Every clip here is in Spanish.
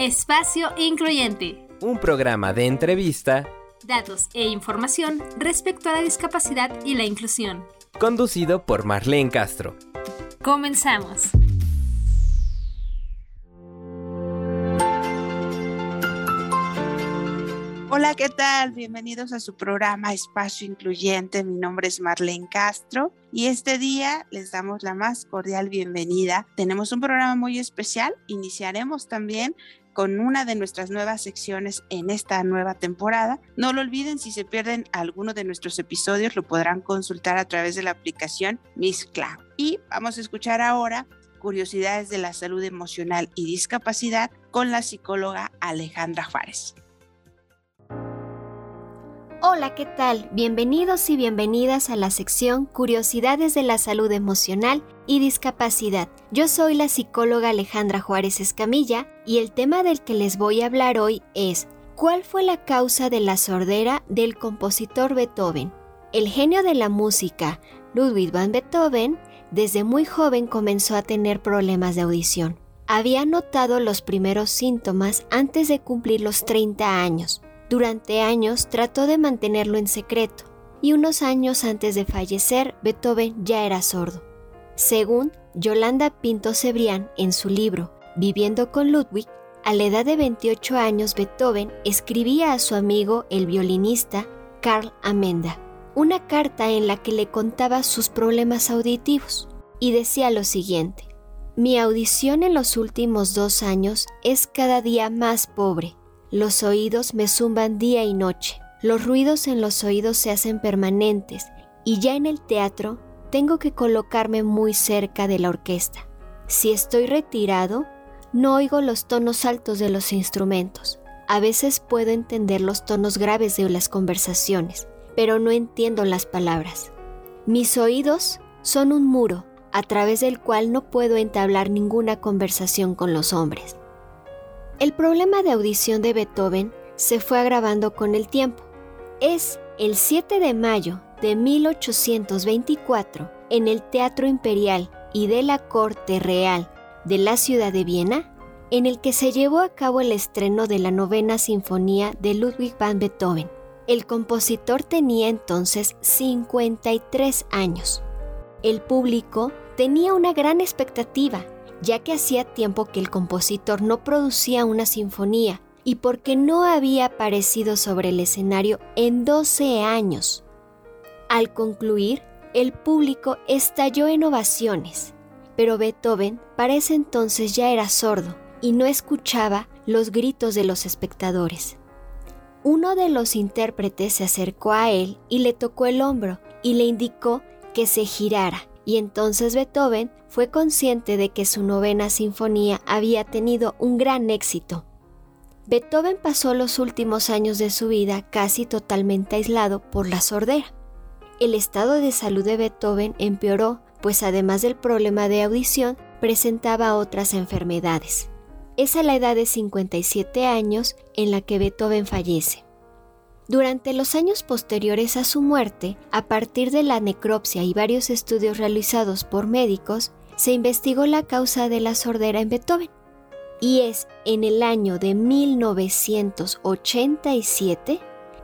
Espacio Incluyente. Un programa de entrevista, datos e información respecto a la discapacidad y la inclusión. Conducido por Marlene Castro. Comenzamos. Hola, ¿qué tal? Bienvenidos a su programa Espacio Incluyente. Mi nombre es Marlene Castro y este día les damos la más cordial bienvenida. Tenemos un programa muy especial. Iniciaremos también con una de nuestras nuevas secciones en esta nueva temporada. No lo olviden, si se pierden alguno de nuestros episodios, lo podrán consultar a través de la aplicación Miss Cloud. Y vamos a escuchar ahora curiosidades de la salud emocional y discapacidad con la psicóloga Alejandra Juárez. Hola, ¿qué tal? Bienvenidos y bienvenidas a la sección Curiosidades de la Salud Emocional y Discapacidad. Yo soy la psicóloga Alejandra Juárez Escamilla y el tema del que les voy a hablar hoy es ¿Cuál fue la causa de la sordera del compositor Beethoven? El genio de la música, Ludwig van Beethoven, desde muy joven comenzó a tener problemas de audición. Había notado los primeros síntomas antes de cumplir los 30 años durante años trató de mantenerlo en secreto, y unos años antes de fallecer, Beethoven ya era sordo. Según Yolanda Pinto Cebrián en su libro Viviendo con Ludwig, a la edad de 28 años Beethoven escribía a su amigo el violinista Carl Amenda una carta en la que le contaba sus problemas auditivos y decía lo siguiente, mi audición en los últimos dos años es cada día más pobre los oídos me zumban día y noche. Los ruidos en los oídos se hacen permanentes y ya en el teatro tengo que colocarme muy cerca de la orquesta. Si estoy retirado, no oigo los tonos altos de los instrumentos. A veces puedo entender los tonos graves de las conversaciones, pero no entiendo las palabras. Mis oídos son un muro a través del cual no puedo entablar ninguna conversación con los hombres. El problema de audición de Beethoven se fue agravando con el tiempo. Es el 7 de mayo de 1824 en el Teatro Imperial y de la Corte Real de la ciudad de Viena, en el que se llevó a cabo el estreno de la novena sinfonía de Ludwig van Beethoven. El compositor tenía entonces 53 años. El público tenía una gran expectativa ya que hacía tiempo que el compositor no producía una sinfonía y porque no había aparecido sobre el escenario en 12 años. Al concluir, el público estalló en ovaciones, pero Beethoven para ese entonces ya era sordo y no escuchaba los gritos de los espectadores. Uno de los intérpretes se acercó a él y le tocó el hombro y le indicó que se girara y entonces Beethoven fue consciente de que su novena sinfonía había tenido un gran éxito. Beethoven pasó los últimos años de su vida casi totalmente aislado por la sordera. El estado de salud de Beethoven empeoró, pues además del problema de audición, presentaba otras enfermedades. Es a la edad de 57 años en la que Beethoven fallece. Durante los años posteriores a su muerte, a partir de la necropsia y varios estudios realizados por médicos, se investigó la causa de la sordera en Beethoven. Y es en el año de 1987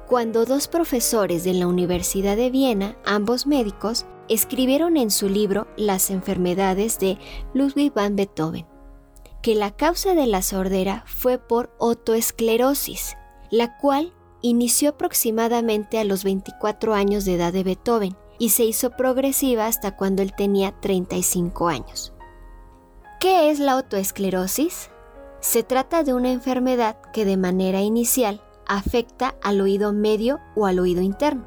cuando dos profesores de la Universidad de Viena, ambos médicos, escribieron en su libro Las enfermedades de Ludwig van Beethoven, que la causa de la sordera fue por otoesclerosis, la cual inició aproximadamente a los 24 años de edad de Beethoven y se hizo progresiva hasta cuando él tenía 35 años. ¿Qué es la autoesclerosis? Se trata de una enfermedad que de manera inicial afecta al oído medio o al oído interno.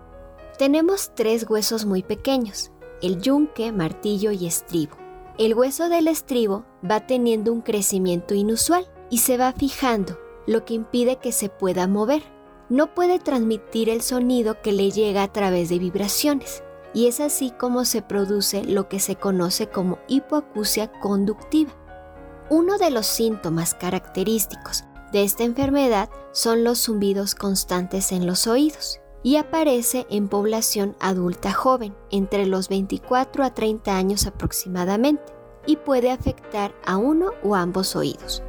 Tenemos tres huesos muy pequeños, el yunque, martillo y estribo. El hueso del estribo va teniendo un crecimiento inusual y se va fijando, lo que impide que se pueda mover no puede transmitir el sonido que le llega a través de vibraciones, y es así como se produce lo que se conoce como hipoacusia conductiva. Uno de los síntomas característicos de esta enfermedad son los zumbidos constantes en los oídos y aparece en población adulta joven, entre los 24 a 30 años aproximadamente, y puede afectar a uno o ambos oídos.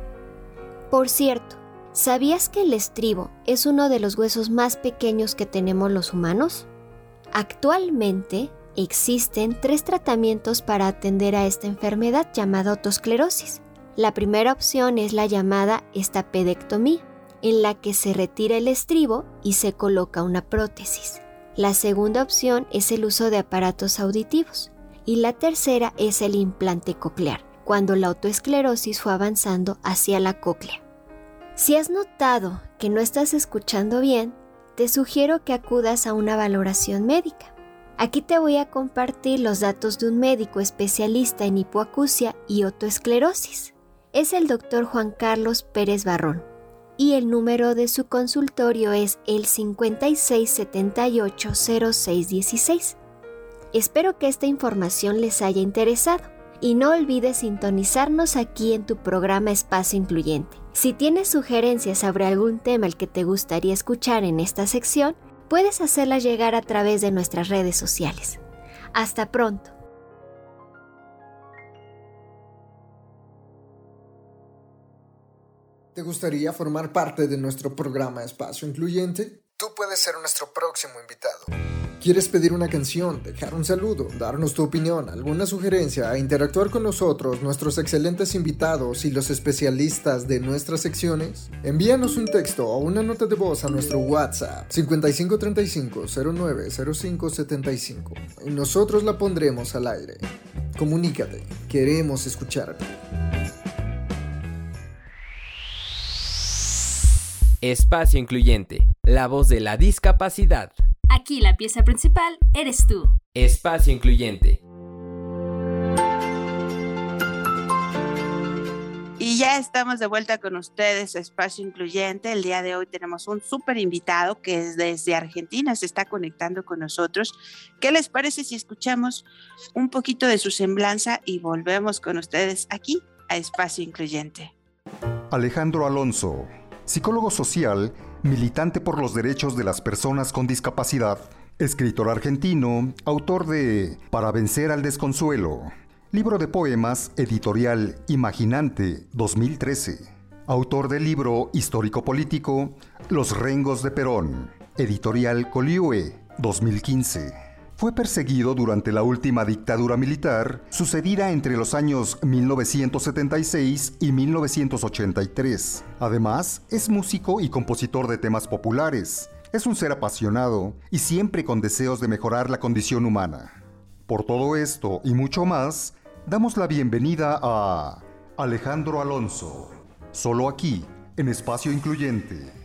Por cierto, ¿sabías que el estribo es uno de los huesos más pequeños que tenemos los humanos? Actualmente existen tres tratamientos para atender a esta enfermedad llamada otosclerosis. La primera opción es la llamada estapedectomía, en la que se retira el estribo y se coloca una prótesis. La segunda opción es el uso de aparatos auditivos. Y la tercera es el implante coclear, cuando la autoesclerosis fue avanzando hacia la cóclea. Si has notado que no estás escuchando bien, te sugiero que acudas a una valoración médica. Aquí te voy a compartir los datos de un médico especialista en hipoacusia y otoesclerosis. Es el doctor Juan Carlos Pérez Barrón y el número de su consultorio es el 56780616. Espero que esta información les haya interesado y no olvides sintonizarnos aquí en tu programa Espacio Incluyente. Si tienes sugerencias sobre algún tema el que te gustaría escuchar en esta sección, puedes hacerlas llegar a través de nuestras redes sociales. Hasta pronto. ¿Te gustaría formar parte de nuestro programa Espacio Incluyente? Tú puedes ser nuestro próximo invitado. ¿Quieres pedir una canción, dejar un saludo, darnos tu opinión, alguna sugerencia e interactuar con nosotros, nuestros excelentes invitados y los especialistas de nuestras secciones? Envíanos un texto o una nota de voz a nuestro WhatsApp 5535-090575 y nosotros la pondremos al aire. Comunícate, queremos escucharte. Espacio Incluyente, la voz de la discapacidad. Aquí la pieza principal eres tú. Espacio Incluyente. Y ya estamos de vuelta con ustedes, Espacio Incluyente. El día de hoy tenemos un súper invitado que es desde Argentina, se está conectando con nosotros. ¿Qué les parece si escuchamos un poquito de su semblanza y volvemos con ustedes aquí a Espacio Incluyente? Alejandro Alonso, psicólogo social, militante por los derechos de las personas con discapacidad, escritor argentino, autor de Para vencer al desconsuelo, libro de poemas, editorial Imaginante 2013, autor del libro histórico-político Los Rengos de Perón, editorial Coliue 2015. Fue perseguido durante la última dictadura militar, sucedida entre los años 1976 y 1983. Además, es músico y compositor de temas populares. Es un ser apasionado y siempre con deseos de mejorar la condición humana. Por todo esto y mucho más, damos la bienvenida a Alejandro Alonso, solo aquí, en Espacio Incluyente.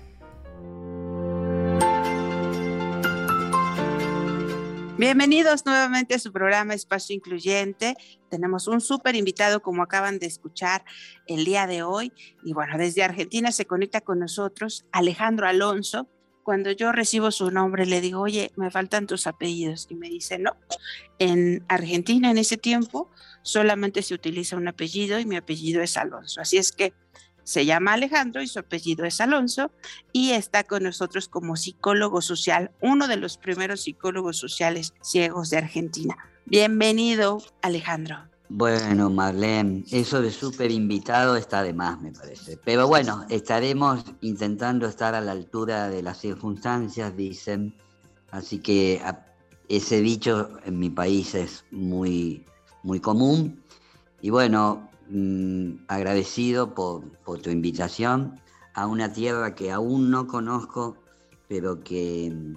Bienvenidos nuevamente a su programa Espacio Incluyente. Tenemos un súper invitado, como acaban de escuchar el día de hoy. Y bueno, desde Argentina se conecta con nosotros Alejandro Alonso. Cuando yo recibo su nombre, le digo, oye, me faltan tus apellidos. Y me dice, no, en Argentina en ese tiempo solamente se utiliza un apellido y mi apellido es Alonso. Así es que se llama Alejandro y su apellido es Alonso y está con nosotros como psicólogo social, uno de los primeros psicólogos sociales ciegos de Argentina. Bienvenido, Alejandro. Bueno, Marlene, eso de súper invitado está de más, me parece. Pero bueno, estaremos intentando estar a la altura de las circunstancias, dicen. Así que ese dicho en mi país es muy, muy común. Y bueno, Mm, agradecido por, tu invitación a una tierra que aún no conozco, pero que mm,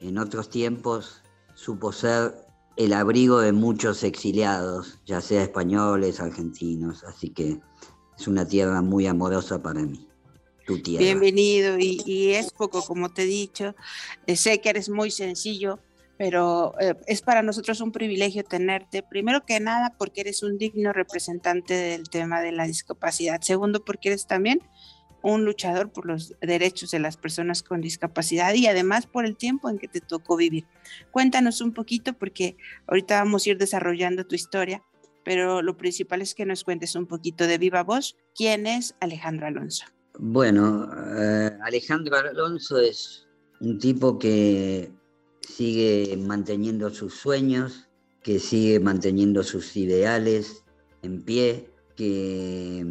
en otros tiempos supo ser el abrigo de muchos exiliados, ya sea españoles, argentinos, así que es una tierra muy amorosa para mí. Tu tierra. Bienvenido y, y es poco, como te he dicho, eh, sé que eres muy sencillo, pero eh, es para nosotros un privilegio tenerte, primero que nada porque eres un digno representante del tema de la discapacidad, segundo porque eres también un luchador por los derechos de las personas con discapacidad y además por el tiempo en que te tocó vivir. Cuéntanos un poquito porque ahorita vamos a ir desarrollando tu historia, pero lo principal es que nos cuentes un poquito de viva voz quién es Alejandro Alonso. Bueno, eh, Alejandro Alonso es un tipo que sigue manteniendo sus sueños, que sigue manteniendo sus ideales en pie, que,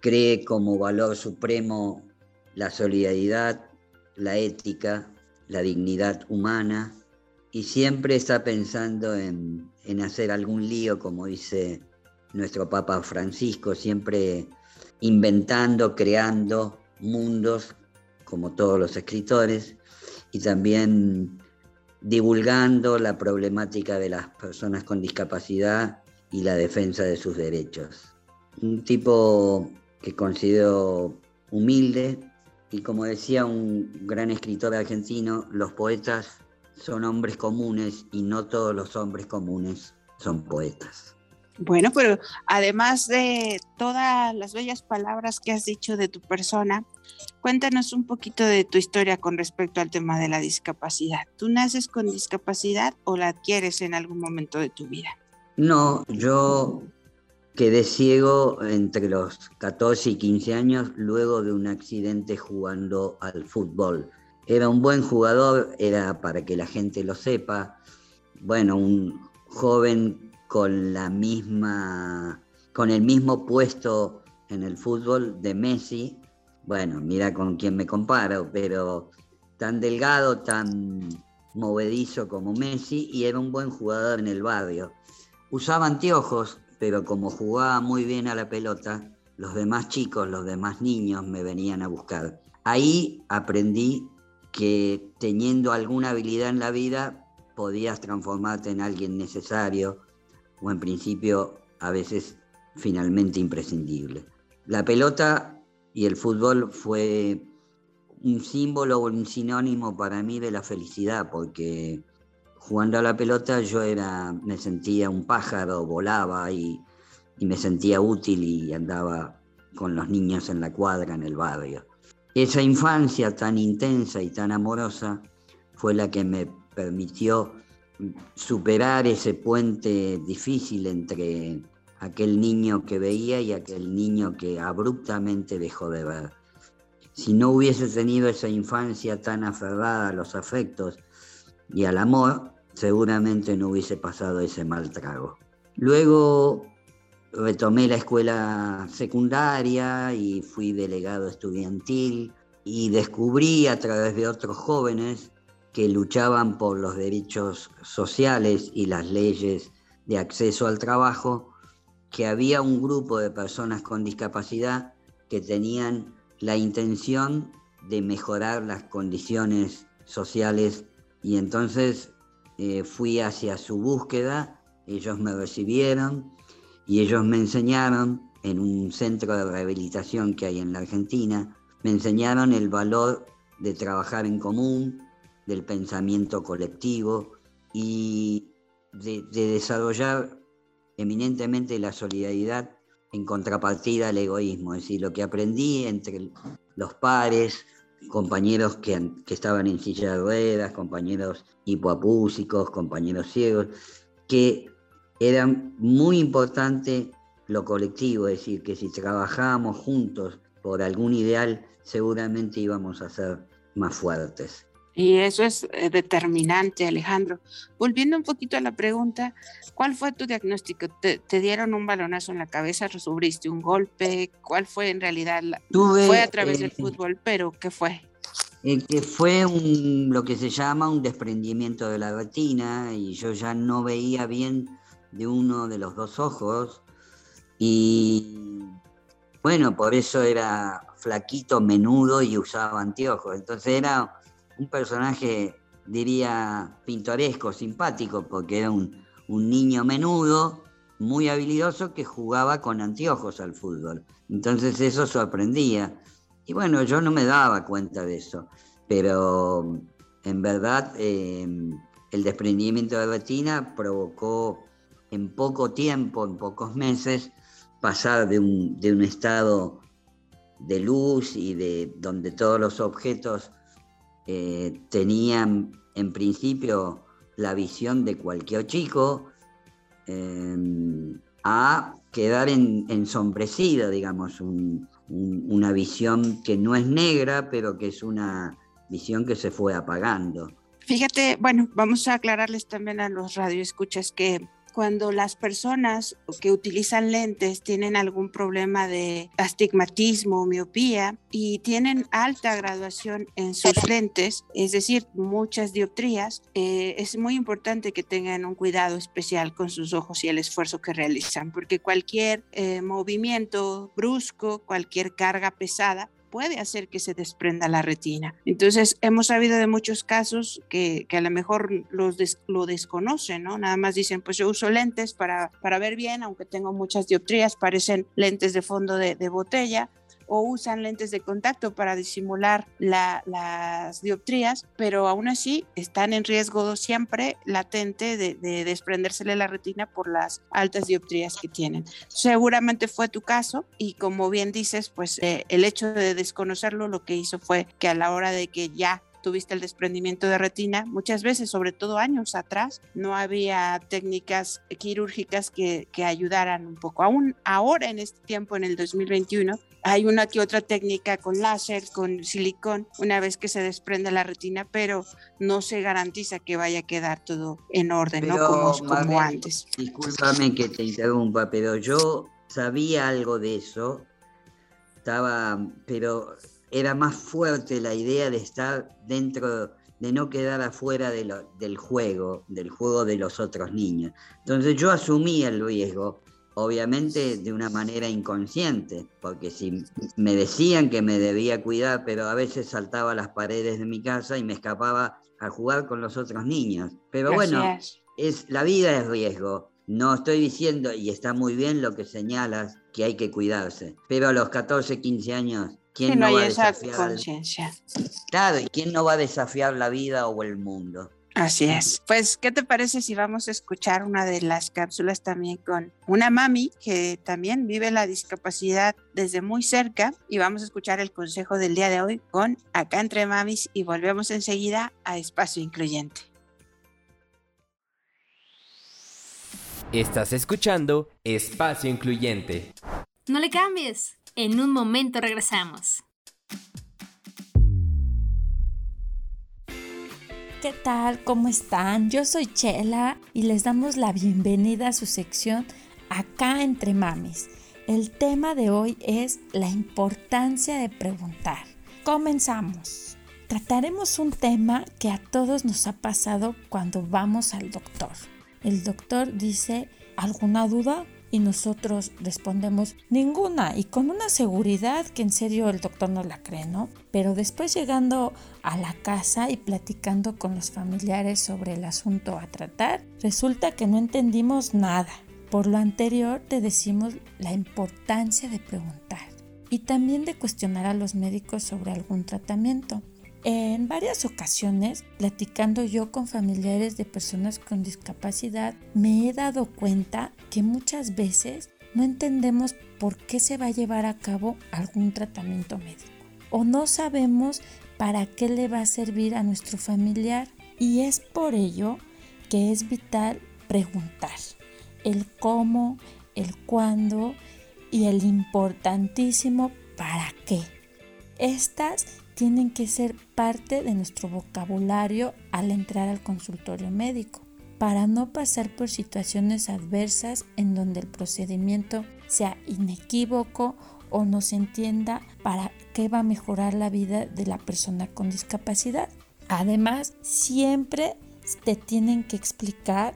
cree como valor supremo la solidaridad, la ética, la dignidad humana y siempre está pensando en, hacer algún lío, como dice nuestro Papa Francisco, siempre inventando, creando mundos, como todos los escritores, y también divulgando la problemática de las personas con discapacidad y la defensa de sus derechos. Un tipo que considero humilde y como decía un gran escritor argentino, los poetas son hombres comunes y no todos los hombres comunes son poetas. Bueno, pero además de todas las bellas palabras que has dicho de tu persona, cuéntanos un poquito de tu historia con respecto al tema de la discapacidad. ¿Tú naces con discapacidad o la adquieres en algún momento de tu vida? No, yo quedé ciego entre los 14 y 15 años luego de un accidente jugando al fútbol. Era un buen jugador, era para que la gente lo sepa. Bueno, un joven con la misma con el mismo puesto en el fútbol de Messi. Bueno, mira con quién me comparo, pero tan delgado, tan movedizo como Messi y era un buen jugador en el barrio. Usaba anteojos, pero como jugaba muy bien a la pelota, los demás chicos, los demás niños me venían a buscar. Ahí aprendí que teniendo alguna habilidad en la vida podías transformarte en alguien necesario o en principio a veces finalmente imprescindible. La pelota y el fútbol fue un símbolo o un sinónimo para mí de la felicidad porque jugando a la pelota yo era, me sentía un pájaro, volaba y, y me sentía útil y andaba con los niños en la cuadra, en el barrio. Esa infancia tan intensa y tan amorosa fue la que me permitió superar ese puente difícil entre aquel niño que veía y aquel niño que abruptamente dejó de ver. Si no hubiese tenido esa infancia tan aferrada a los afectos y al amor, seguramente no hubiese pasado ese mal trago. Luego retomé la escuela secundaria y fui delegado estudiantil y descubrí a través de otros jóvenes que luchaban por los derechos sociales y las leyes de acceso al trabajo, que había un grupo de personas con discapacidad que tenían la intención de mejorar las condiciones sociales y entonces eh, fui hacia su búsqueda, ellos me recibieron y ellos me enseñaron en un centro de rehabilitación que hay en la Argentina, me enseñaron el valor de trabajar en común, del pensamiento colectivo y de, de desarrollar eminentemente la solidaridad en contrapartida al egoísmo. Es decir, lo que aprendí entre los pares, compañeros que, estaban en silla de ruedas, compañeros hipoapúsicos, compañeros ciegos, que era muy importante lo colectivo, es decir, que si trabajábamos juntos por algún ideal, seguramente íbamos a ser más fuertes. Y eso es eh, determinante, Alejandro. Volviendo un poquito a la pregunta, ¿cuál fue tu diagnóstico? ¿Te, dieron un balonazo en la cabeza? ¿Sufriste un golpe? ¿Cuál fue en realidad? fue a través del fútbol, pero ¿qué fue? que fue un, lo que se llama un desprendimiento de la retina y yo ya no veía bien de uno de los dos ojos y bueno, por eso era flaquito, menudo y usaba anteojos. Entonces era un personaje, diría, pintoresco, simpático, porque era un, un niño menudo, muy habilidoso, que jugaba con anteojos al fútbol. Entonces eso sorprendía. Y bueno, yo no me daba cuenta de eso, pero en verdad em, el desprendimiento de retina provocó en poco tiempo, en pocos meses, pasar de un, de un estado de luz y de donde todos los objetos eh, tenían en principio la visión de cualquier chico em, a quedar en, ensombrecido, digamos, un, una visión que no es negra, pero que es una visión que se fue apagando. Fíjate, bueno, vamos a aclararles también a los radioescuchas que cuando las personas que utilizan lentes tienen algún problema de astigmatismo, miopía y tienen alta graduación en sus lentes, es decir, muchas dioptrías, eh, es muy importante que tengan un cuidado especial con sus ojos y el esfuerzo que realizan, porque cualquier eh, movimiento brusco, cualquier carga pesada puede hacer que se desprenda la retina. Entonces, hemos sabido de muchos casos que, a lo mejor los lo desconocen, ¿no? Nada más dicen, pues yo uso lentes para, para ver bien, aunque tengo muchas dioptrías, parecen lentes de fondo de botella, o usan lentes de contacto para disimular las dioptrías, pero aún así están en riesgo siempre latente de, de desprendérsele la retina por las altas dioptrías que tienen. Seguramente fue tu caso y como bien dices, pues eh, el hecho de desconocerlo lo que hizo fue que a la hora de que ya tuviste el desprendimiento de retina, muchas veces, sobre todo años atrás, no había técnicas quirúrgicas que, que ayudaran un poco. Aún ahora, en este tiempo, en el 2021, hay una que otra técnica con láser, con silicón, una vez que se desprende la retina, pero no se garantiza que vaya a quedar todo en orden, ¿no? Como, como antes. Discúlpame que te interrumpa, pero yo sabía algo de eso, estaba, pero era más fuerte la idea de estar dentro, de no quedar afuera de del juego, del juego de los otros niños. Entonces yo asumí el riesgo, obviamente de una manera inconsciente, porque si me decían que me debía cuidar, pero a veces saltaba las paredes de mi casa y me escapaba a jugar con los otros niños. Pero bueno, es, la vida es riesgo. No estoy diciendo, y está muy bien lo que señalas, que hay que cuidarse, pero a los 14, 15 años ¿Quién no, va a desafiar? Claro, ¿y quién no va a desafiar la vida o el mundo? Así es. Pues, ¿qué te parece si vamos a escuchar una de las cápsulas también con una mami que también vive la discapacidad desde muy cerca y vamos a escuchar el consejo del día de hoy con Acá entre Mamis y volvemos enseguida a Espacio Incluyente. Estás escuchando Espacio Incluyente. No le cambies. En un momento regresamos. ¿Qué tal? ¿Cómo están? Yo soy Chela y les damos la bienvenida a su sección Acá entre Mamis. El tema de hoy es la importancia de preguntar. Comenzamos. Trataremos un tema que a todos nos ha pasado cuando vamos al doctor. El doctor dice, ¿alguna duda? Y nosotros respondemos ninguna y con una seguridad que en serio el doctor no la cree, ¿no? Pero después llegando a la casa y platicando con los familiares sobre el asunto a tratar, resulta que no entendimos nada. Por lo anterior te decimos la importancia de preguntar y también de cuestionar a los médicos sobre algún tratamiento. En varias ocasiones, platicando yo con familiares de personas con discapacidad, me he dado cuenta que muchas veces no entendemos por qué se va a llevar a cabo algún tratamiento médico o no sabemos para qué le va a servir a nuestro familiar y es por ello que es vital preguntar el cómo, el cuándo y el importantísimo para qué. Estas tienen que ser parte de nuestro vocabulario al entrar al consultorio médico, para no pasar por situaciones adversas en donde el procedimiento sea inequívoco o no se entienda para qué va a mejorar la vida de la persona con discapacidad. Además, siempre te tienen que explicar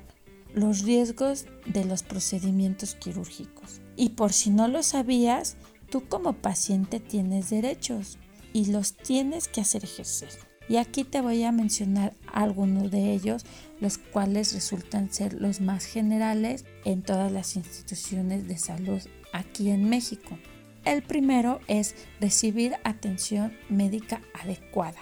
los riesgos de los procedimientos quirúrgicos. Y por si no lo sabías, tú como paciente tienes derechos y los tienes que hacer ejercer. Y aquí te voy a mencionar algunos de ellos, los cuales resultan ser los más generales en todas las instituciones de salud aquí en México. El primero es recibir atención médica adecuada.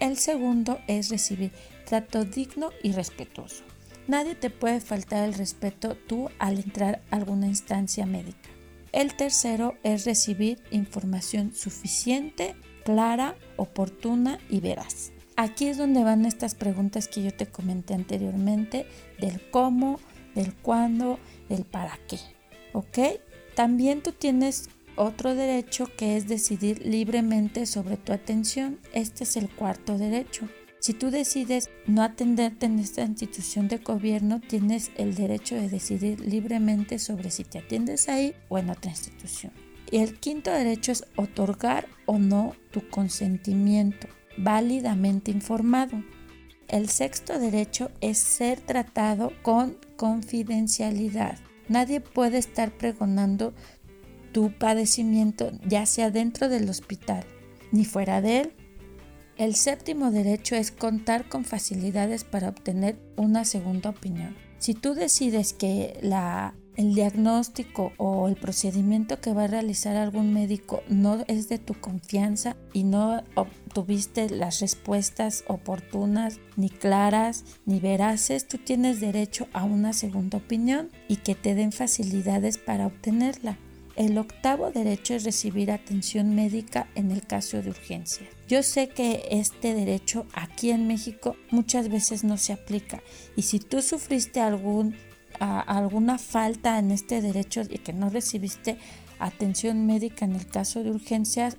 El segundo es recibir trato digno y respetuoso. Nadie te puede faltar el respeto tú al entrar a alguna instancia médica. El tercero es recibir información suficiente clara, oportuna y veraz. Aquí es donde van estas preguntas que yo te comenté anteriormente del cómo, del cuándo, del para qué. ¿Ok? También tú tienes otro derecho que es decidir libremente sobre tu atención. Este es el cuarto derecho. Si tú decides no atenderte en esta institución de gobierno, tienes el derecho de decidir libremente sobre si te atiendes ahí o en otra institución. Y el quinto derecho es otorgar o no tu consentimiento válidamente informado. El sexto derecho es ser tratado con confidencialidad. Nadie puede estar pregonando tu padecimiento ya sea dentro del hospital ni fuera de él. El séptimo derecho es contar con facilidades para obtener una segunda opinión. Si tú decides que la, el diagnóstico o el procedimiento que va a realizar algún médico no es de tu confianza y no obtuviste las respuestas oportunas, ni claras, ni veraces, tú tienes derecho a una segunda opinión y que te den facilidades para obtenerla. El octavo derecho es recibir atención médica en el caso de urgencia. Yo sé que este derecho aquí en México muchas veces no se aplica y si tú sufriste algún, alguna falta en este derecho y que no recibiste atención médica en el caso de urgencias,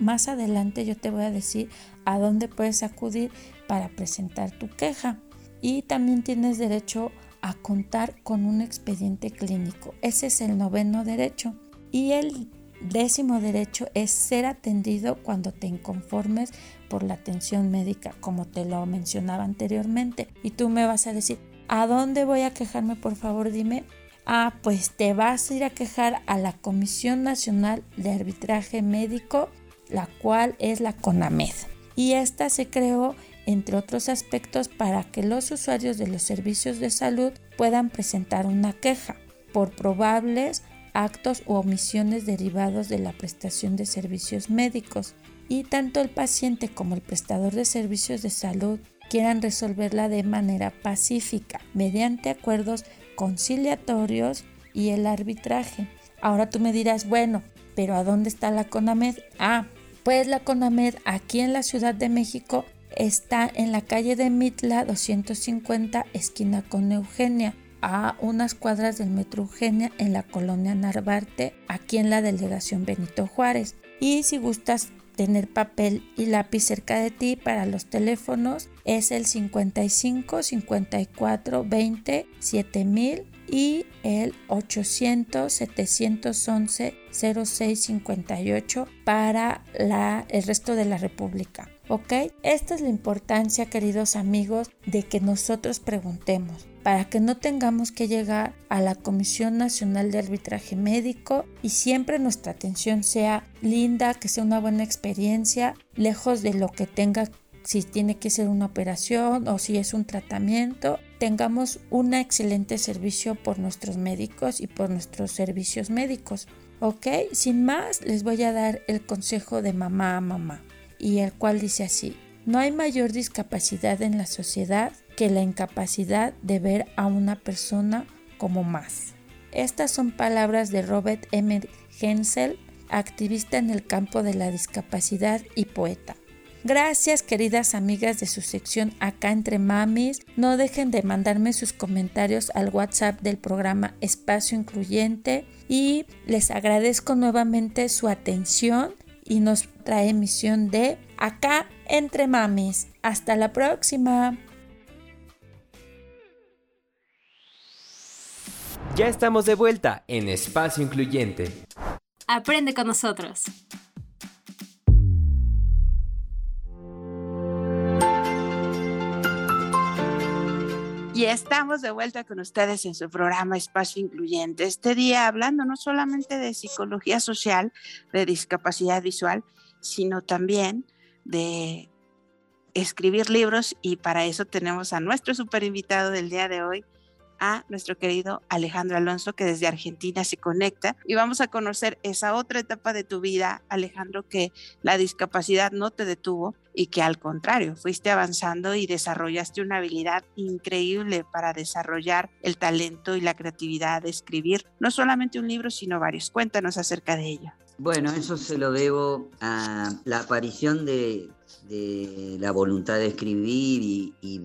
más adelante yo te voy a decir a dónde puedes acudir para presentar tu queja. Y también tienes derecho a contar con un expediente clínico. Ese es el noveno derecho. Y el décimo derecho es ser atendido cuando te inconformes por la atención médica, como te lo mencionaba anteriormente. Y tú me vas a decir, ¿a dónde voy a quejarme? Por favor, dime. Ah, pues te vas a ir a quejar a la Comisión Nacional de Arbitraje Médico, la cual es la CONAMED. Y esta se creó, entre otros aspectos, para que los usuarios de los servicios de salud puedan presentar una queja por probables actos u omisiones derivados de la prestación de servicios médicos y tanto el paciente como el prestador de servicios de salud quieran resolverla de manera pacífica mediante acuerdos conciliatorios y el arbitraje. Ahora tú me dirás, bueno, pero ¿a dónde está la CONAMED? Ah, pues la CONAMED aquí en la Ciudad de México está en la calle de Mitla 250 esquina con Eugenia a unas cuadras del Metro Eugenia en la colonia Narvarte, aquí en la delegación Benito Juárez. Y si gustas tener papel y lápiz cerca de ti para los teléfonos, es el 55 54 20 7000 y el 800 711 0658 para la, el resto de la República. ¿Ok? Esta es la importancia, queridos amigos, de que nosotros preguntemos para que no tengamos que llegar a la Comisión Nacional de Arbitraje Médico y siempre nuestra atención sea linda, que sea una buena experiencia, lejos de lo que tenga si tiene que ser una operación o si es un tratamiento, tengamos un excelente servicio por nuestros médicos y por nuestros servicios médicos. ¿Ok? Sin más, les voy a dar el consejo de mamá a mamá, y el cual dice así, no hay mayor discapacidad en la sociedad que la incapacidad de ver a una persona como más. Estas son palabras de Robert M. Hensel, activista en el campo de la discapacidad y poeta. Gracias queridas amigas de su sección Acá entre Mamis. No dejen de mandarme sus comentarios al WhatsApp del programa Espacio Incluyente y les agradezco nuevamente su atención y nos trae emisión de Acá entre Mamis. Hasta la próxima. Ya estamos de vuelta en Espacio Incluyente. Aprende con nosotros. Y estamos de vuelta con ustedes en su programa Espacio Incluyente. Este día hablando no solamente de psicología social, de discapacidad visual, sino también de escribir libros y para eso tenemos a nuestro super invitado del día de hoy, a nuestro querido Alejandro Alonso, que desde Argentina se conecta y vamos a conocer esa otra etapa de tu vida, Alejandro, que la discapacidad no te detuvo y que al contrario, fuiste avanzando y desarrollaste una habilidad increíble para desarrollar el talento y la creatividad de escribir no solamente un libro, sino varios. Cuéntanos acerca de ello. Bueno, eso se lo debo a la aparición de, la voluntad de escribir y,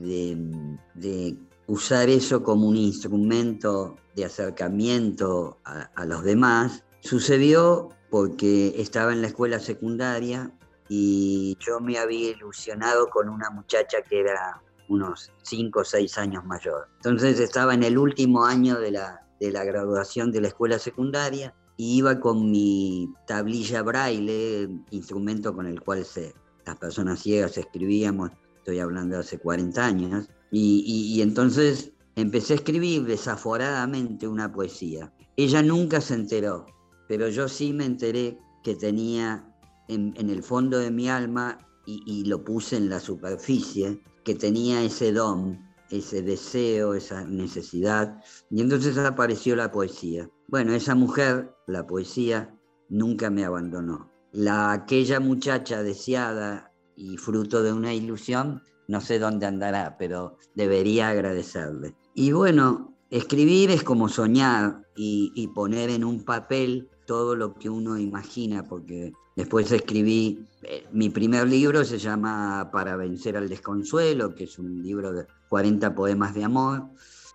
de usar eso como un instrumento de acercamiento a, los demás, sucedió porque estaba en la escuela secundaria y yo me había ilusionado con una muchacha que era unos 5 o 6 años mayor. Entonces estaba en el último año de la, de la graduación de la escuela secundaria y iba con mi tablilla braille, instrumento con el cual se, las personas ciegas escribíamos, estoy hablando de hace 40 años, y, entonces empecé a escribir desaforadamente una poesía. Ella nunca se enteró, pero yo sí me enteré que tenía en, en el fondo de mi alma, y, y lo puse en la superficie, que tenía ese don, ese deseo, esa necesidad, y entonces apareció la poesía. Bueno, esa mujer, la poesía, nunca me abandonó. La aquella muchacha deseada y fruto de una ilusión, no sé dónde andará, pero debería agradecerle. Y bueno, escribir es como soñar y, poner en un papel todo lo que uno imagina, porque después escribí, eh, mi primer libro se llama Para vencer al desconsuelo, que es un libro de 40 poemas de amor,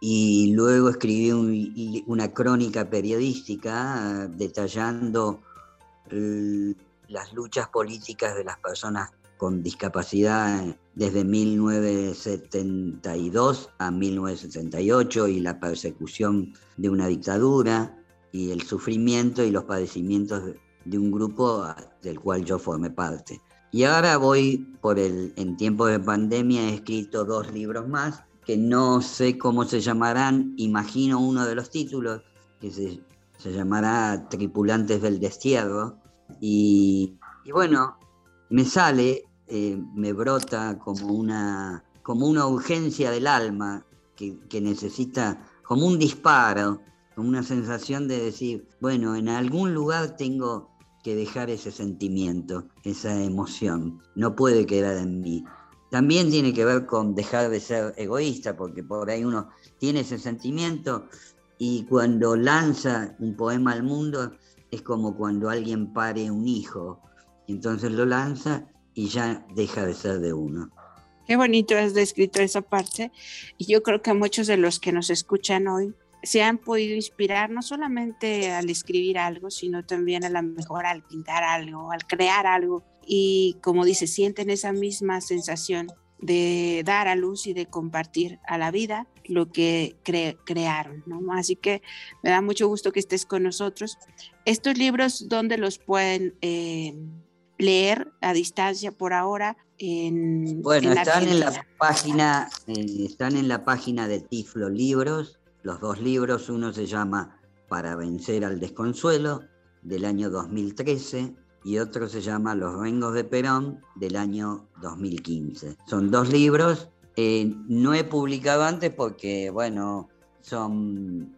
y luego escribí una crónica periodística detallando las luchas políticas de las personas con discapacidad desde 1972 a 1968 y la persecución de una dictadura y el sufrimiento y los padecimientos de un grupo del cual yo formé parte. Y ahora voy por el, en tiempo de pandemia he escrito dos libros más que no sé cómo se llamarán, imagino uno de los títulos, que se, se llamará Tripulantes del Destierro. Y, y bueno, me sale, eh, me brota como una, como una urgencia del alma que, que necesita, como un disparo una sensación de decir, bueno, en algún lugar tengo que dejar ese sentimiento, esa emoción, no puede quedar en mí. También tiene que ver con dejar de ser egoísta, porque por ahí uno tiene ese sentimiento y cuando lanza un poema al mundo es como cuando alguien pare un hijo, entonces lo lanza y ya deja de ser de uno. Qué bonito has descrito esa parte y yo creo que muchos de los que nos escuchan hoy se han podido inspirar no solamente al escribir algo, sino también a la mejor al pintar algo, al crear algo. Y como dice, sienten esa misma sensación de dar a luz y de compartir a la vida lo que crearon, ¿no? Así que me da mucho gusto que estés con nosotros. Estos libros, ¿dónde los pueden eh, leer a distancia por ahora? En, bueno, están en la página, eh, están en la página de Tiflo Libros los dos libros, uno se llama Para vencer al desconsuelo, del año 2013, y otro se llama Los Rengos de Perón, del año 2015. Son dos libros, eh, no he publicado antes porque, bueno, son...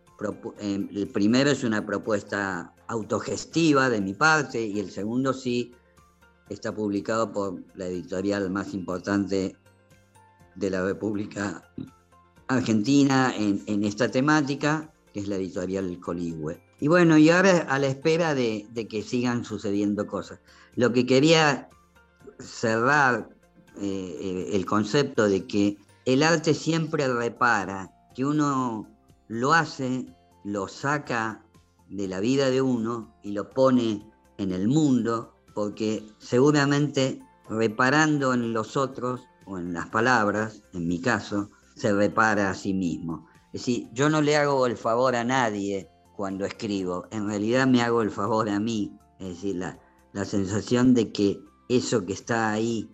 Eh, el primero es una propuesta autogestiva de mi parte y el segundo sí está publicado por la editorial más importante de la República Argentina en, esta temática, que es la editorial Coligüe. Y bueno, y ahora a la espera de, que sigan sucediendo cosas. Lo que quería cerrar eh, el concepto de que el arte siempre repara, que uno lo hace, lo saca de la vida de uno y lo pone en el mundo, porque seguramente reparando en los otros o en las palabras, en mi caso, se repara a sí mismo. Es decir, yo no le hago el favor a nadie cuando escribo, en realidad me hago el favor a mí. Es decir, la, la sensación de que eso que está ahí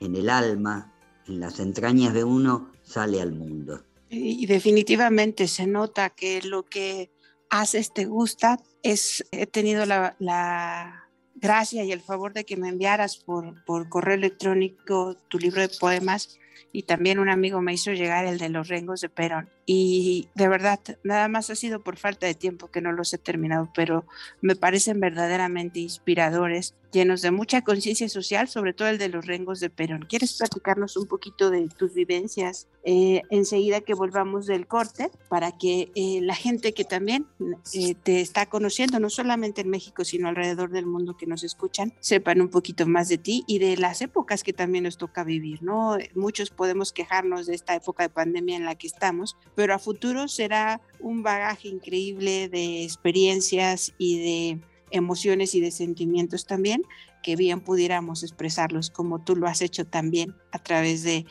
en el alma, en las entrañas de uno, sale al mundo. Y definitivamente se nota que lo que haces te gusta. Es, he tenido la, la gracia y el favor de que me enviaras por, por correo electrónico tu libro de poemas y también un amigo me hizo llegar el de los rengos de Perón. Y de verdad, nada más ha sido por falta de tiempo que no los he terminado, pero me parecen verdaderamente inspiradores, llenos de mucha conciencia social, sobre todo el de los rengos de Perón. ¿Quieres platicarnos un poquito de tus vivencias eh, enseguida que volvamos del corte para que eh, la gente que también eh, te está conociendo, no solamente en México, sino alrededor del mundo que nos escuchan, sepan un poquito más de ti y de las épocas que también nos toca vivir, ¿no? Muchos podemos quejarnos de esta época de pandemia en la que estamos, pero a futuro será un bagaje increíble de experiencias y de emociones y de sentimientos también, que bien pudiéramos expresarlos como tú lo has hecho también a través de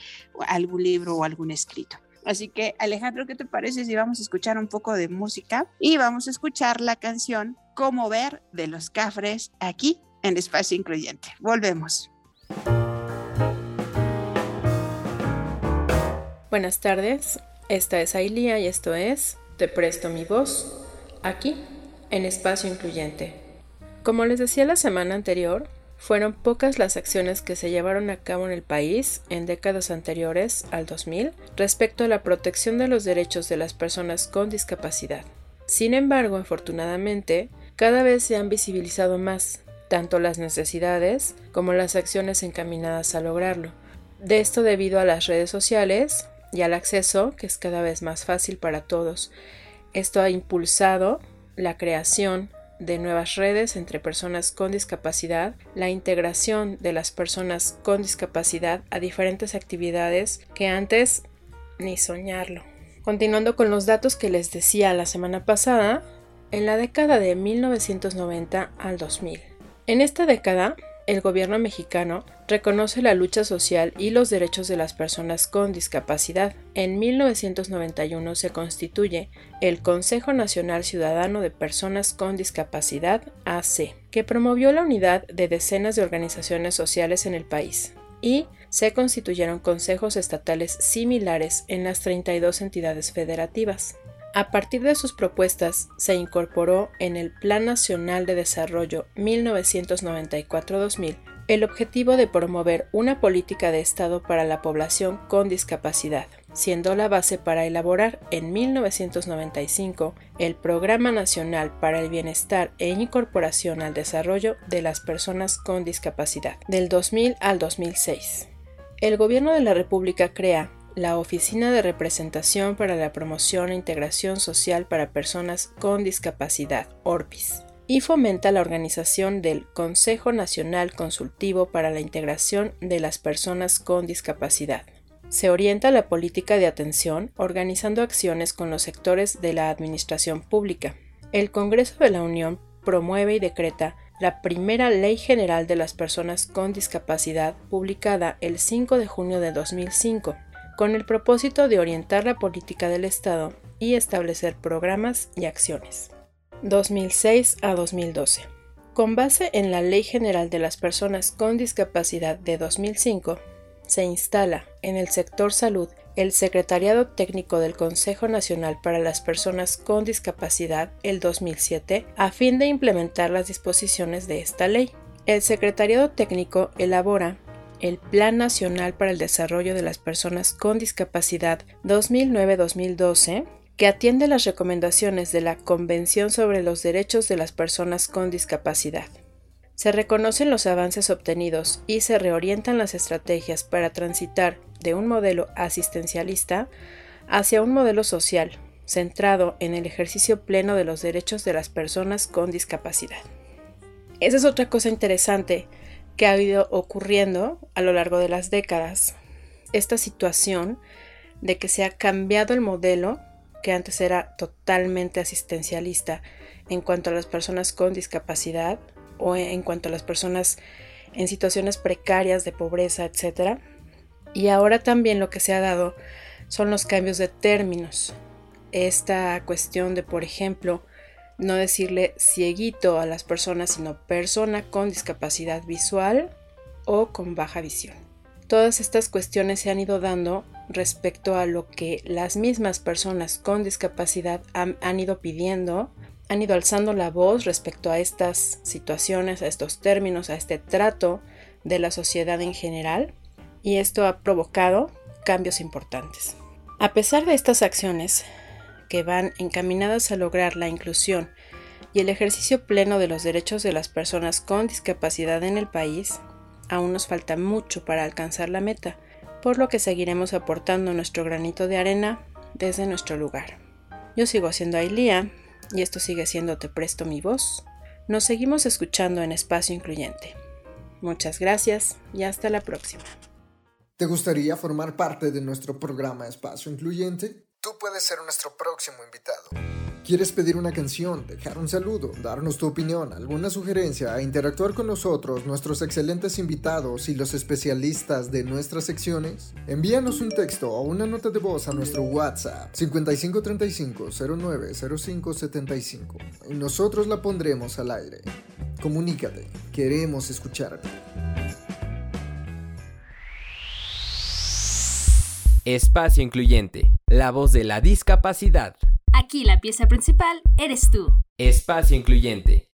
algún libro o algún escrito. Así que Alejandro, ¿qué te parece si vamos a escuchar un poco de música y vamos a escuchar la canción Cómo ver de los Cafres aquí en Espacio Incluyente? Volvemos. Buenas tardes, esta es Ailia y esto es Te presto mi voz aquí en Espacio Incluyente. Como les decía la semana anterior, fueron pocas las acciones que se llevaron a cabo en el país en décadas anteriores al 2000 respecto a la protección de los derechos de las personas con discapacidad. Sin embargo, afortunadamente, cada vez se han visibilizado más tanto las necesidades como las acciones encaminadas a lograrlo. De esto debido a las redes sociales y al acceso, que es cada vez más fácil para todos. Esto ha impulsado la creación de nuevas redes entre personas con discapacidad, la integración de las personas con discapacidad a diferentes actividades que antes ni soñarlo. Continuando con los datos que les decía la semana pasada, en la década de 1990 al 2000. En esta década, el gobierno mexicano reconoce la lucha social y los derechos de las personas con discapacidad. En 1991 se constituye el Consejo Nacional Ciudadano de Personas con Discapacidad, AC, que promovió la unidad de decenas de organizaciones sociales en el país. Y se constituyeron consejos estatales similares en las 32 entidades federativas. A partir de sus propuestas, se incorporó en el Plan Nacional de Desarrollo 1994-2000 el objetivo de promover una política de Estado para la población con discapacidad, siendo la base para elaborar en 1995 el Programa Nacional para el Bienestar e Incorporación al Desarrollo de las Personas con Discapacidad, del 2000 al 2006. El Gobierno de la República crea la Oficina de Representación para la Promoción e Integración Social para Personas con Discapacidad, ORPIS, y fomenta la organización del Consejo Nacional Consultivo para la Integración de las Personas con Discapacidad. Se orienta la política de atención organizando acciones con los sectores de la administración pública. El Congreso de la Unión promueve y decreta la primera Ley General de las Personas con Discapacidad publicada el 5 de junio de 2005 con el propósito de orientar la política del Estado y establecer programas y acciones. 2006 a 2012. Con base en la Ley General de las Personas con Discapacidad de 2005, se instala en el sector salud el Secretariado Técnico del Consejo Nacional para las Personas con Discapacidad el 2007 a fin de implementar las disposiciones de esta ley. El Secretariado Técnico elabora el Plan Nacional para el Desarrollo de las Personas con Discapacidad 2009-2012, que atiende las recomendaciones de la Convención sobre los Derechos de las Personas con Discapacidad. Se reconocen los avances obtenidos y se reorientan las estrategias para transitar de un modelo asistencialista hacia un modelo social, centrado en el ejercicio pleno de los derechos de las personas con discapacidad. Esa es otra cosa interesante que ha ido ocurriendo a lo largo de las décadas. Esta situación de que se ha cambiado el modelo que antes era totalmente asistencialista en cuanto a las personas con discapacidad o en cuanto a las personas en situaciones precarias de pobreza, etc. Y ahora también lo que se ha dado son los cambios de términos. Esta cuestión de, por ejemplo, no decirle cieguito a las personas, sino persona con discapacidad visual o con baja visión. Todas estas cuestiones se han ido dando respecto a lo que las mismas personas con discapacidad han, ido pidiendo, han ido alzando la voz respecto a estas situaciones, a estos términos, a este trato de la sociedad en general, y esto ha provocado cambios importantes. A pesar de estas acciones, que van encaminadas a lograr la inclusión y el ejercicio pleno de los derechos de las personas con discapacidad en el país, aún nos falta mucho para alcanzar la meta, por lo que seguiremos aportando nuestro granito de arena desde nuestro lugar. Yo sigo siendo Ailía y esto sigue siendo Te Presto mi voz. Nos seguimos escuchando en Espacio Incluyente. Muchas gracias y hasta la próxima. ¿Te gustaría formar parte de nuestro programa Espacio Incluyente? Tú puedes ser nuestro próximo invitado. ¿Quieres pedir una canción, dejar un saludo, darnos tu opinión, alguna sugerencia e interactuar con nosotros, nuestros excelentes invitados y los especialistas de nuestras secciones? Envíanos un texto o una nota de voz a nuestro WhatsApp 5535-090575 y nosotros la pondremos al aire. Comunícate, queremos escucharte. Espacio Incluyente, la voz de la discapacidad. Aquí la pieza principal eres tú. Espacio Incluyente.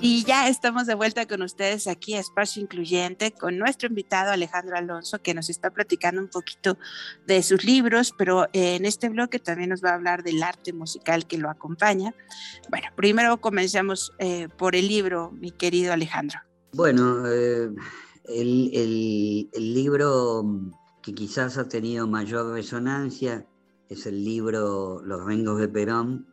Y ya estamos de vuelta con ustedes aquí a Espacio Incluyente con nuestro invitado Alejandro Alonso que nos está platicando un poquito de sus libros, pero en este bloque también nos va a hablar del arte musical que lo acompaña. Bueno, primero comencemos eh, por el libro, mi querido Alejandro. Bueno, eh, el, el libro que quizás ha tenido mayor resonancia es el libro Los Rengos de Perón,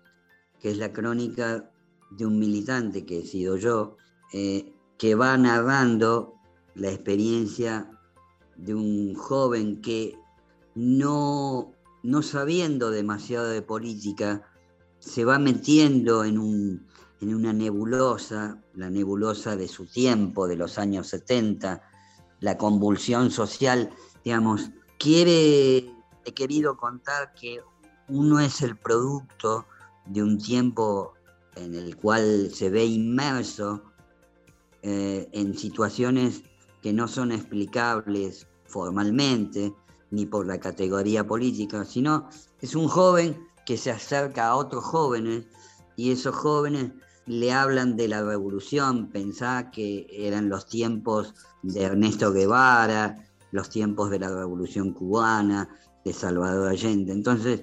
que es la crónica de un militante que he sido yo, eh, que va narrando la experiencia de un joven que no, no sabiendo demasiado de política, se va metiendo en, un, en una nebulosa, la nebulosa de su tiempo, de los años 70, la convulsión social digamos, quiere, he querido contar que uno es el producto de un tiempo en el cual se ve inmerso eh, en situaciones que no son explicables formalmente ni por la categoría política, sino es un joven que se acerca a otros jóvenes y esos jóvenes le hablan de la revolución, pensá que eran los tiempos de Ernesto Guevara, los tiempos de la Revolución Cubana, de Salvador Allende. Entonces,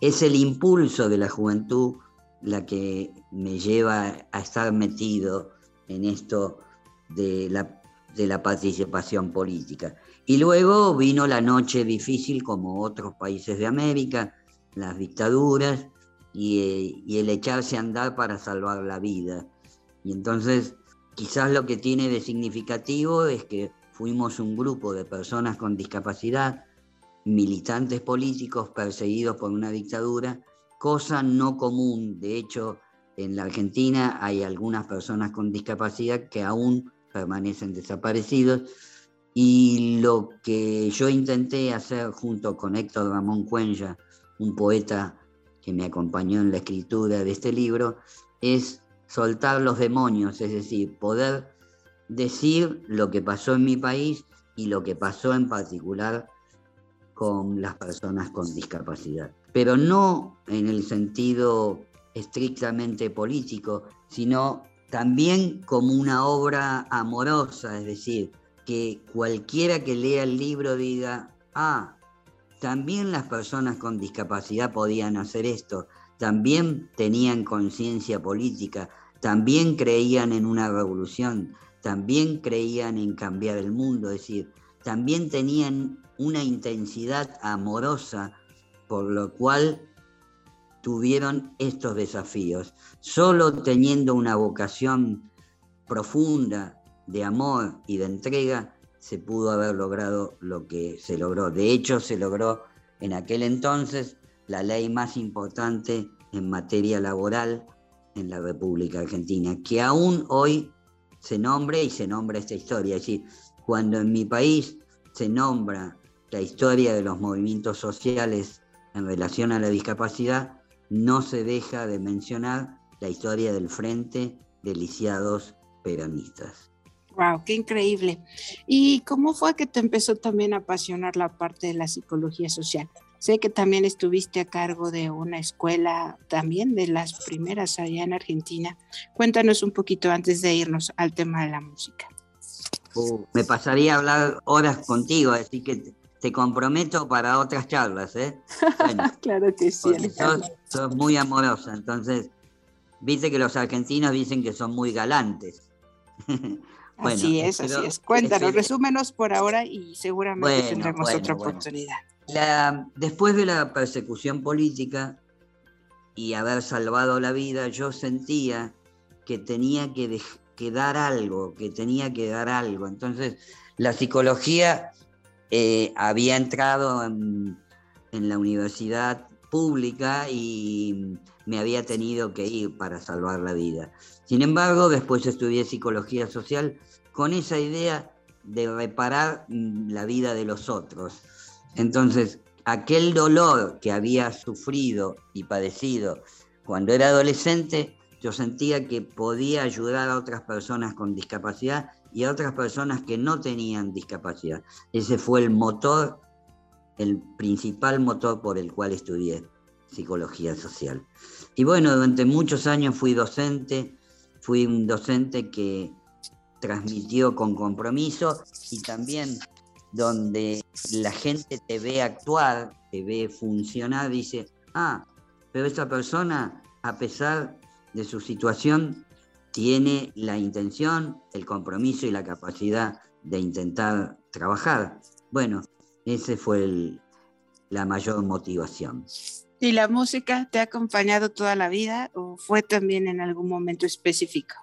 es el impulso de la juventud la que me lleva a estar metido en esto de la, de la participación política. Y luego vino la noche difícil como otros países de América, las dictaduras y, y el echarse a andar para salvar la vida. Y entonces quizás lo que tiene de significativo es que fuimos un grupo de personas con discapacidad, militantes políticos perseguidos por una dictadura, cosa no común. De hecho, en la Argentina hay algunas personas con discapacidad que aún permanecen desaparecidos. Y lo que yo intenté hacer junto con Héctor Ramón Cuenya, un poeta que me acompañó en la escritura de este libro, es soltar los demonios, es decir, poder decir lo que pasó en mi país y lo que pasó en particular con las personas con discapacidad. Pero no en el sentido estrictamente político, sino también como una obra amorosa, es decir, que cualquiera que lea el libro diga, ah, también las personas con discapacidad podían hacer esto, también tenían conciencia política, también creían en una revolución, también creían en cambiar el mundo, es decir, también tenían una intensidad amorosa, por lo cual tuvieron estos desafíos. Solo teniendo una vocación profunda de amor y de entrega, se pudo haber logrado lo que se logró. De hecho, se logró en aquel entonces la ley más importante en materia laboral en la República Argentina, que aún hoy se nombre y se nombra esta historia. Es decir, cuando en mi país se nombra la historia de los movimientos sociales en relación a la discapacidad, no se deja de mencionar la historia del Frente de Lisiados Peronistas. Wow, qué increíble. ¿Y cómo fue que te empezó también a apasionar la parte de la psicología social? Sé que también estuviste a cargo de una escuela, también de las primeras allá en Argentina. Cuéntanos un poquito antes de irnos al tema de la música. Uh, me pasaría a hablar horas contigo, así que te, comprometo para otras charlas, ¿eh? claro que sí. Sos, sos, muy amorosa, entonces, viste que los argentinos dicen que son muy galantes. así es, así es. Cuéntanos, resúmenos por ahora y seguramente tendremos otra oportunidad después de la persecución política y haber salvado la vida, yo sentía que tenía que, dar algo, que tenía que dar algo. Entonces, la psicología eh, había entrado en, en la universidad pública y me había tenido que ir para salvar la vida. Sin embargo, después estudié psicología social con esa idea de reparar mm, la vida de los otros. Entonces, aquel dolor que había sufrido y padecido cuando era adolescente, yo sentía que podía ayudar a otras personas con discapacidad y a otras personas que no tenían discapacidad. Ese fue el motor, el principal motor por el cual estudié psicología social. Y bueno, durante muchos años fui docente, fui un docente que transmitió con compromiso y también donde la gente te ve actuar, te ve funcionar, dice, ah, pero esta persona, a pesar de su situación, tiene la intención, el compromiso y la capacidad de intentar trabajar. Bueno, ese fue la mayor motivación. ¿Y la música te ha acompañado toda la vida o fue también en algún momento específico?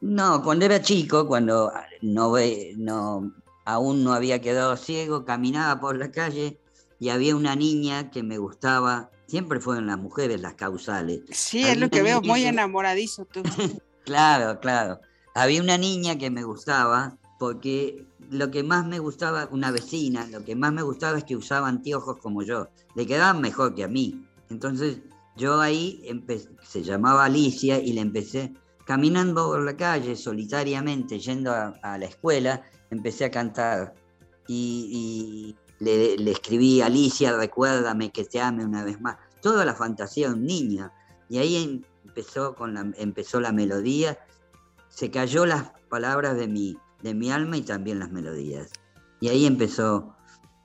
No, cuando era chico, cuando no, no, aún no había quedado ciego, caminaba por la calle y había una niña que me gustaba. Siempre fueron las mujeres las causales. Sí, es lo que veo, muy enamoradizo tú. claro, claro. Había una niña que me gustaba porque lo que más me gustaba, una vecina, lo que más me gustaba es que usaba anteojos como yo. Le quedaban mejor que a mí. Entonces yo ahí se llamaba Alicia y le empecé caminando por la calle solitariamente, yendo a, la escuela, empecé a cantar y, le, escribí, Alicia, recuérdame que te ame una vez más. Toda la fantasía de un niño. Y ahí empezó, con la, empezó la melodía, se cayó las palabras de mi, de mi alma y también las melodías. Y ahí empezó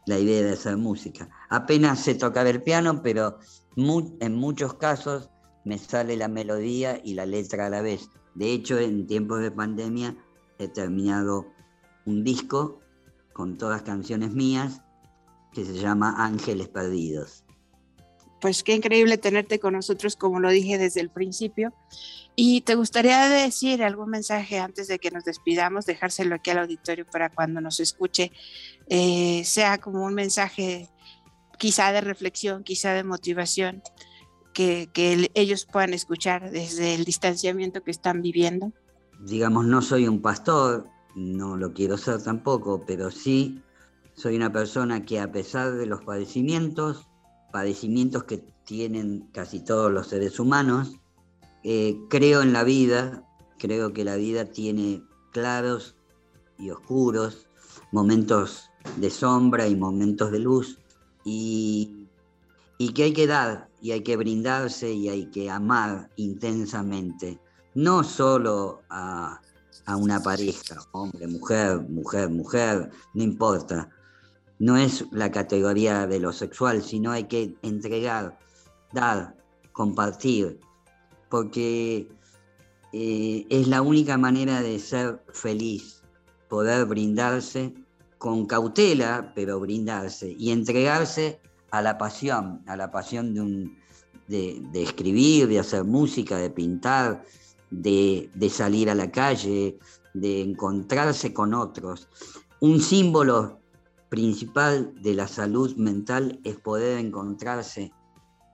la idea de hacer música. Apenas sé tocar el piano, pero en muchos casos me sale la melodía y la letra a la vez. De hecho, en tiempos de pandemia he terminado un disco con todas canciones mías que se llama Ángeles Perdidos. Pues qué increíble tenerte con nosotros, como lo dije desde el principio. ¿Y te gustaría decir algún mensaje antes de que nos despidamos, dejárselo aquí al auditorio para cuando nos escuche, eh, sea como un mensaje quizá de reflexión, quizá de motivación, que, ellos puedan escuchar desde el distanciamiento que están viviendo? Digamos, no soy un pastor, no lo quiero ser tampoco, pero sí soy una persona que a pesar de los padecimientos, padecimientos que tienen casi todos los seres humanos, eh, creo en la vida, creo que la vida tiene claros y oscuros, momentos de sombra y momentos de luz, y, que hay que dar, y hay que brindarse y hay que amar intensamente, no solo a, una pareja, hombre, mujer, mujer, mujer, no importa. No es la categoría de lo sexual, sino hay que entregar, dar, compartir, porque eh, es la única manera de ser feliz, poder brindarse con cautela, pero brindarse y entregarse a la pasión, a la pasión de, un, de, escribir, de hacer música, de pintar, de, de, salir a la calle, de encontrarse con otros. Un símbolo principal de la salud mental es poder encontrarse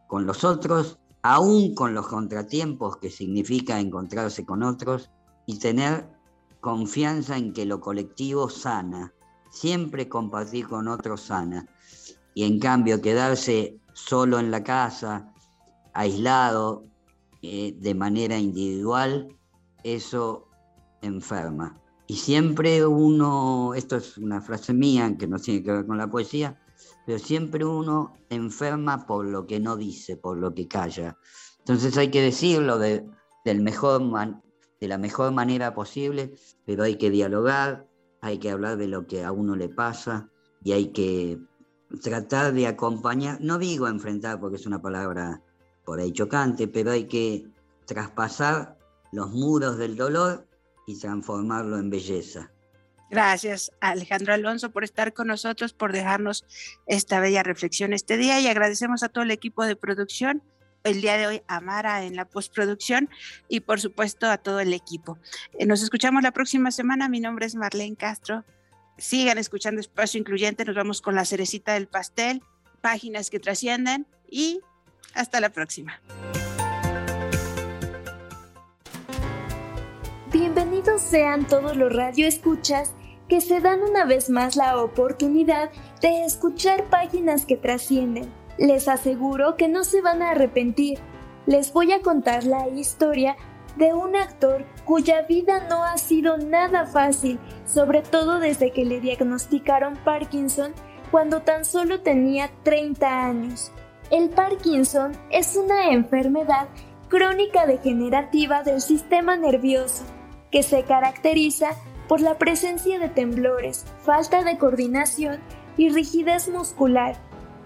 con los otros, aún con los contratiempos que significa encontrarse con otros, y tener confianza en que lo colectivo sana, siempre compartir con otros sana y en cambio quedarse solo en la casa, aislado, eh, de manera individual, eso enferma. Y siempre uno, esto es una frase mía que no tiene que ver con la poesía, pero siempre uno enferma por lo que no dice, por lo que calla. Entonces hay que decirlo de, de la mejor manera posible, pero hay que dialogar, hay que hablar de lo que a uno le pasa y hay que tratar de acompañar, no digo enfrentar porque es una palabra por ahí chocante, pero hay que traspasar los muros del dolor y transformarlo en belleza. Gracias, Alejandro Alonso, por estar con nosotros, por dejarnos esta bella reflexión este día y agradecemos a todo el equipo de producción, el día de hoy a Mara en la postproducción y por supuesto a todo el equipo. Eh, nos escuchamos la próxima semana. Mi nombre es Marlene Castro sigan escuchando Espacio Incluyente. Nos vamos con la cerecita del pastel. páginas que trascienden y hasta la próxima. Bienvenidos sean todos los radioescuchas que se dan una vez más la oportunidad de escuchar páginas que trascienden. Les aseguro que no se van a arrepentir. Les voy a contar la historia de un actor cuya vida no ha sido nada fácil, sobre todo desde que le diagnosticaron Parkinson cuando tan solo tenía 30 años. El Parkinson es una enfermedad crónica degenerativa del sistema nervioso que se caracteriza por la presencia de temblores, falta de coordinación y rigidez muscular,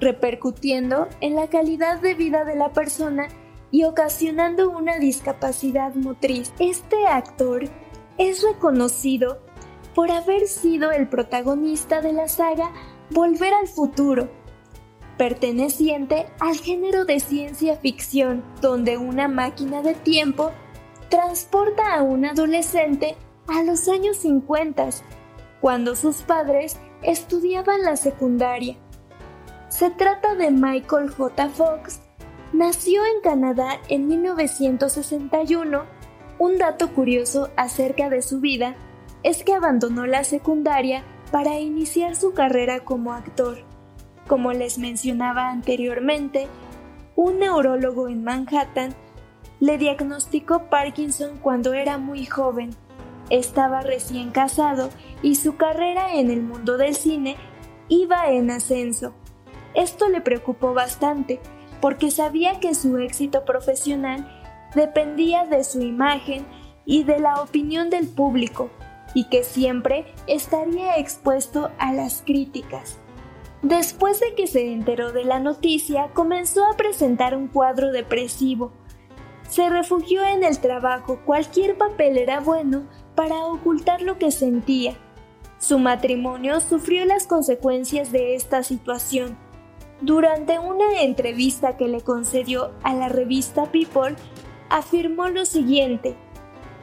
repercutiendo en la calidad de vida de la persona y ocasionando una discapacidad motriz. Este actor es reconocido por haber sido el protagonista de la saga Volver al futuro, perteneciente al género de ciencia ficción, donde una máquina de tiempo transporta a un adolescente a los años 50, cuando sus padres estudiaban la secundaria. Se trata de Michael J. Fox. Nació en Canadá en 1961. Un dato curioso acerca de su vida es que abandonó la secundaria para iniciar su carrera como actor. Como les mencionaba anteriormente, un neurólogo en Manhattan le diagnosticó Parkinson cuando era muy joven. Estaba recién casado y su carrera en el mundo del cine iba en ascenso. Esto le preocupó bastante porque sabía que su éxito profesional dependía de su imagen y de la opinión del público y que siempre estaría expuesto a las críticas. Después de que se enteró de la noticia, comenzó a presentar un cuadro depresivo se refugió en el trabajo, cualquier papel era bueno para ocultar lo que sentía. Su matrimonio sufrió las consecuencias de esta situación. Durante una entrevista que le concedió a la revista People, afirmó lo siguiente,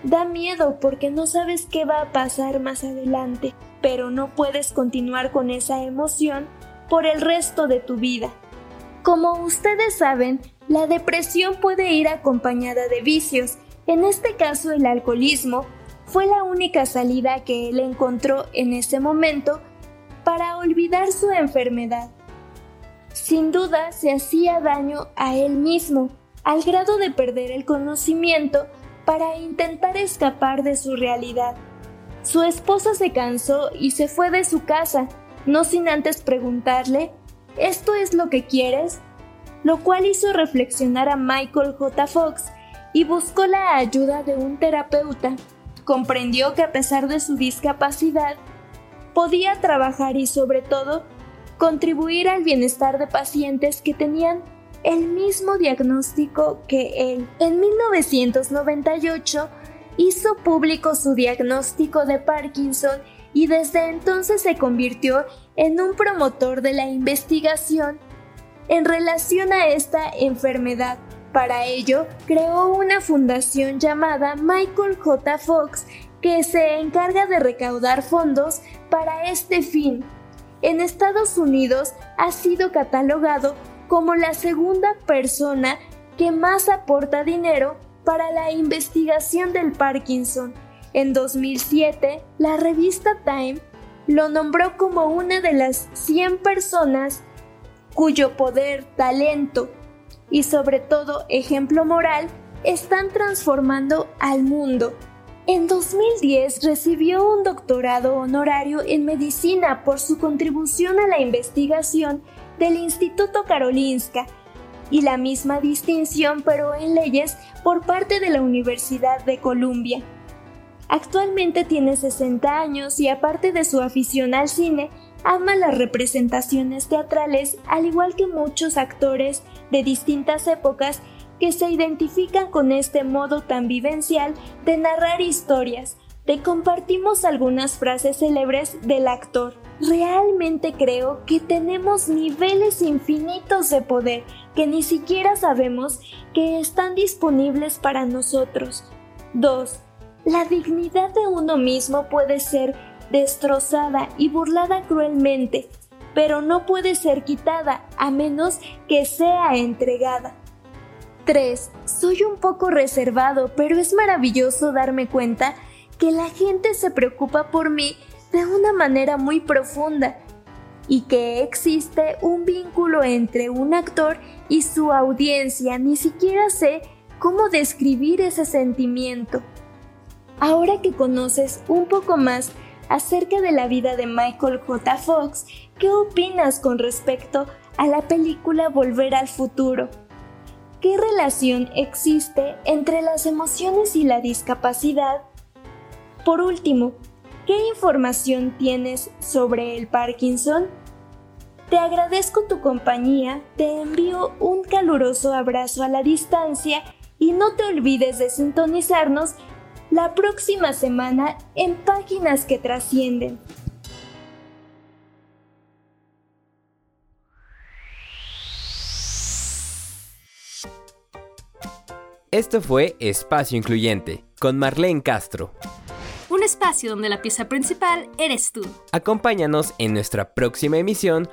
Da miedo porque no sabes qué va a pasar más adelante, pero no puedes continuar con esa emoción por el resto de tu vida. Como ustedes saben, la depresión puede ir acompañada de vicios. En este caso, el alcoholismo fue la única salida que él encontró en ese momento para olvidar su enfermedad. Sin duda se hacía daño a él mismo, al grado de perder el conocimiento para intentar escapar de su realidad. Su esposa se cansó y se fue de su casa, no sin antes preguntarle, ¿esto es lo que quieres? lo cual hizo reflexionar a Michael J. Fox y buscó la ayuda de un terapeuta. Comprendió que a pesar de su discapacidad, podía trabajar y sobre todo contribuir al bienestar de pacientes que tenían el mismo diagnóstico que él. En 1998 hizo público su diagnóstico de Parkinson y desde entonces se convirtió en un promotor de la investigación en relación a esta enfermedad. Para ello, creó una fundación llamada Michael J. Fox que se encarga de recaudar fondos para este fin. En Estados Unidos ha sido catalogado como la segunda persona que más aporta dinero para la investigación del Parkinson. En 2007, la revista Time lo nombró como una de las 100 personas cuyo poder, talento y sobre todo ejemplo moral están transformando al mundo. En 2010 recibió un doctorado honorario en medicina por su contribución a la investigación del Instituto Karolinska y la misma distinción pero en leyes por parte de la Universidad de Columbia. Actualmente tiene 60 años y aparte de su afición al cine, ama las representaciones teatrales al igual que muchos actores de distintas épocas que se identifican con este modo tan vivencial de narrar historias. Te compartimos algunas frases célebres del actor. Realmente creo que tenemos niveles infinitos de poder que ni siquiera sabemos que están disponibles para nosotros. 2. La dignidad de uno mismo puede ser destrozada y burlada cruelmente, pero no puede ser quitada a menos que sea entregada. 3. Soy un poco reservado, pero es maravilloso darme cuenta que la gente se preocupa por mí de una manera muy profunda y que existe un vínculo entre un actor y su audiencia. Ni siquiera sé cómo describir ese sentimiento. Ahora que conoces un poco más acerca de la vida de Michael J. Fox, ¿qué opinas con respecto a la película Volver al Futuro? ¿Qué relación existe entre las emociones y la discapacidad? Por último, ¿qué información tienes sobre el Parkinson? Te agradezco tu compañía, te envío un caluroso abrazo a la distancia y no te olvides de sintonizarnos la próxima semana en Páginas que Trascienden. Esto fue Espacio Incluyente con Marlene Castro un espacio donde la pieza principal eres tú. Acompáñanos en nuestra próxima emisión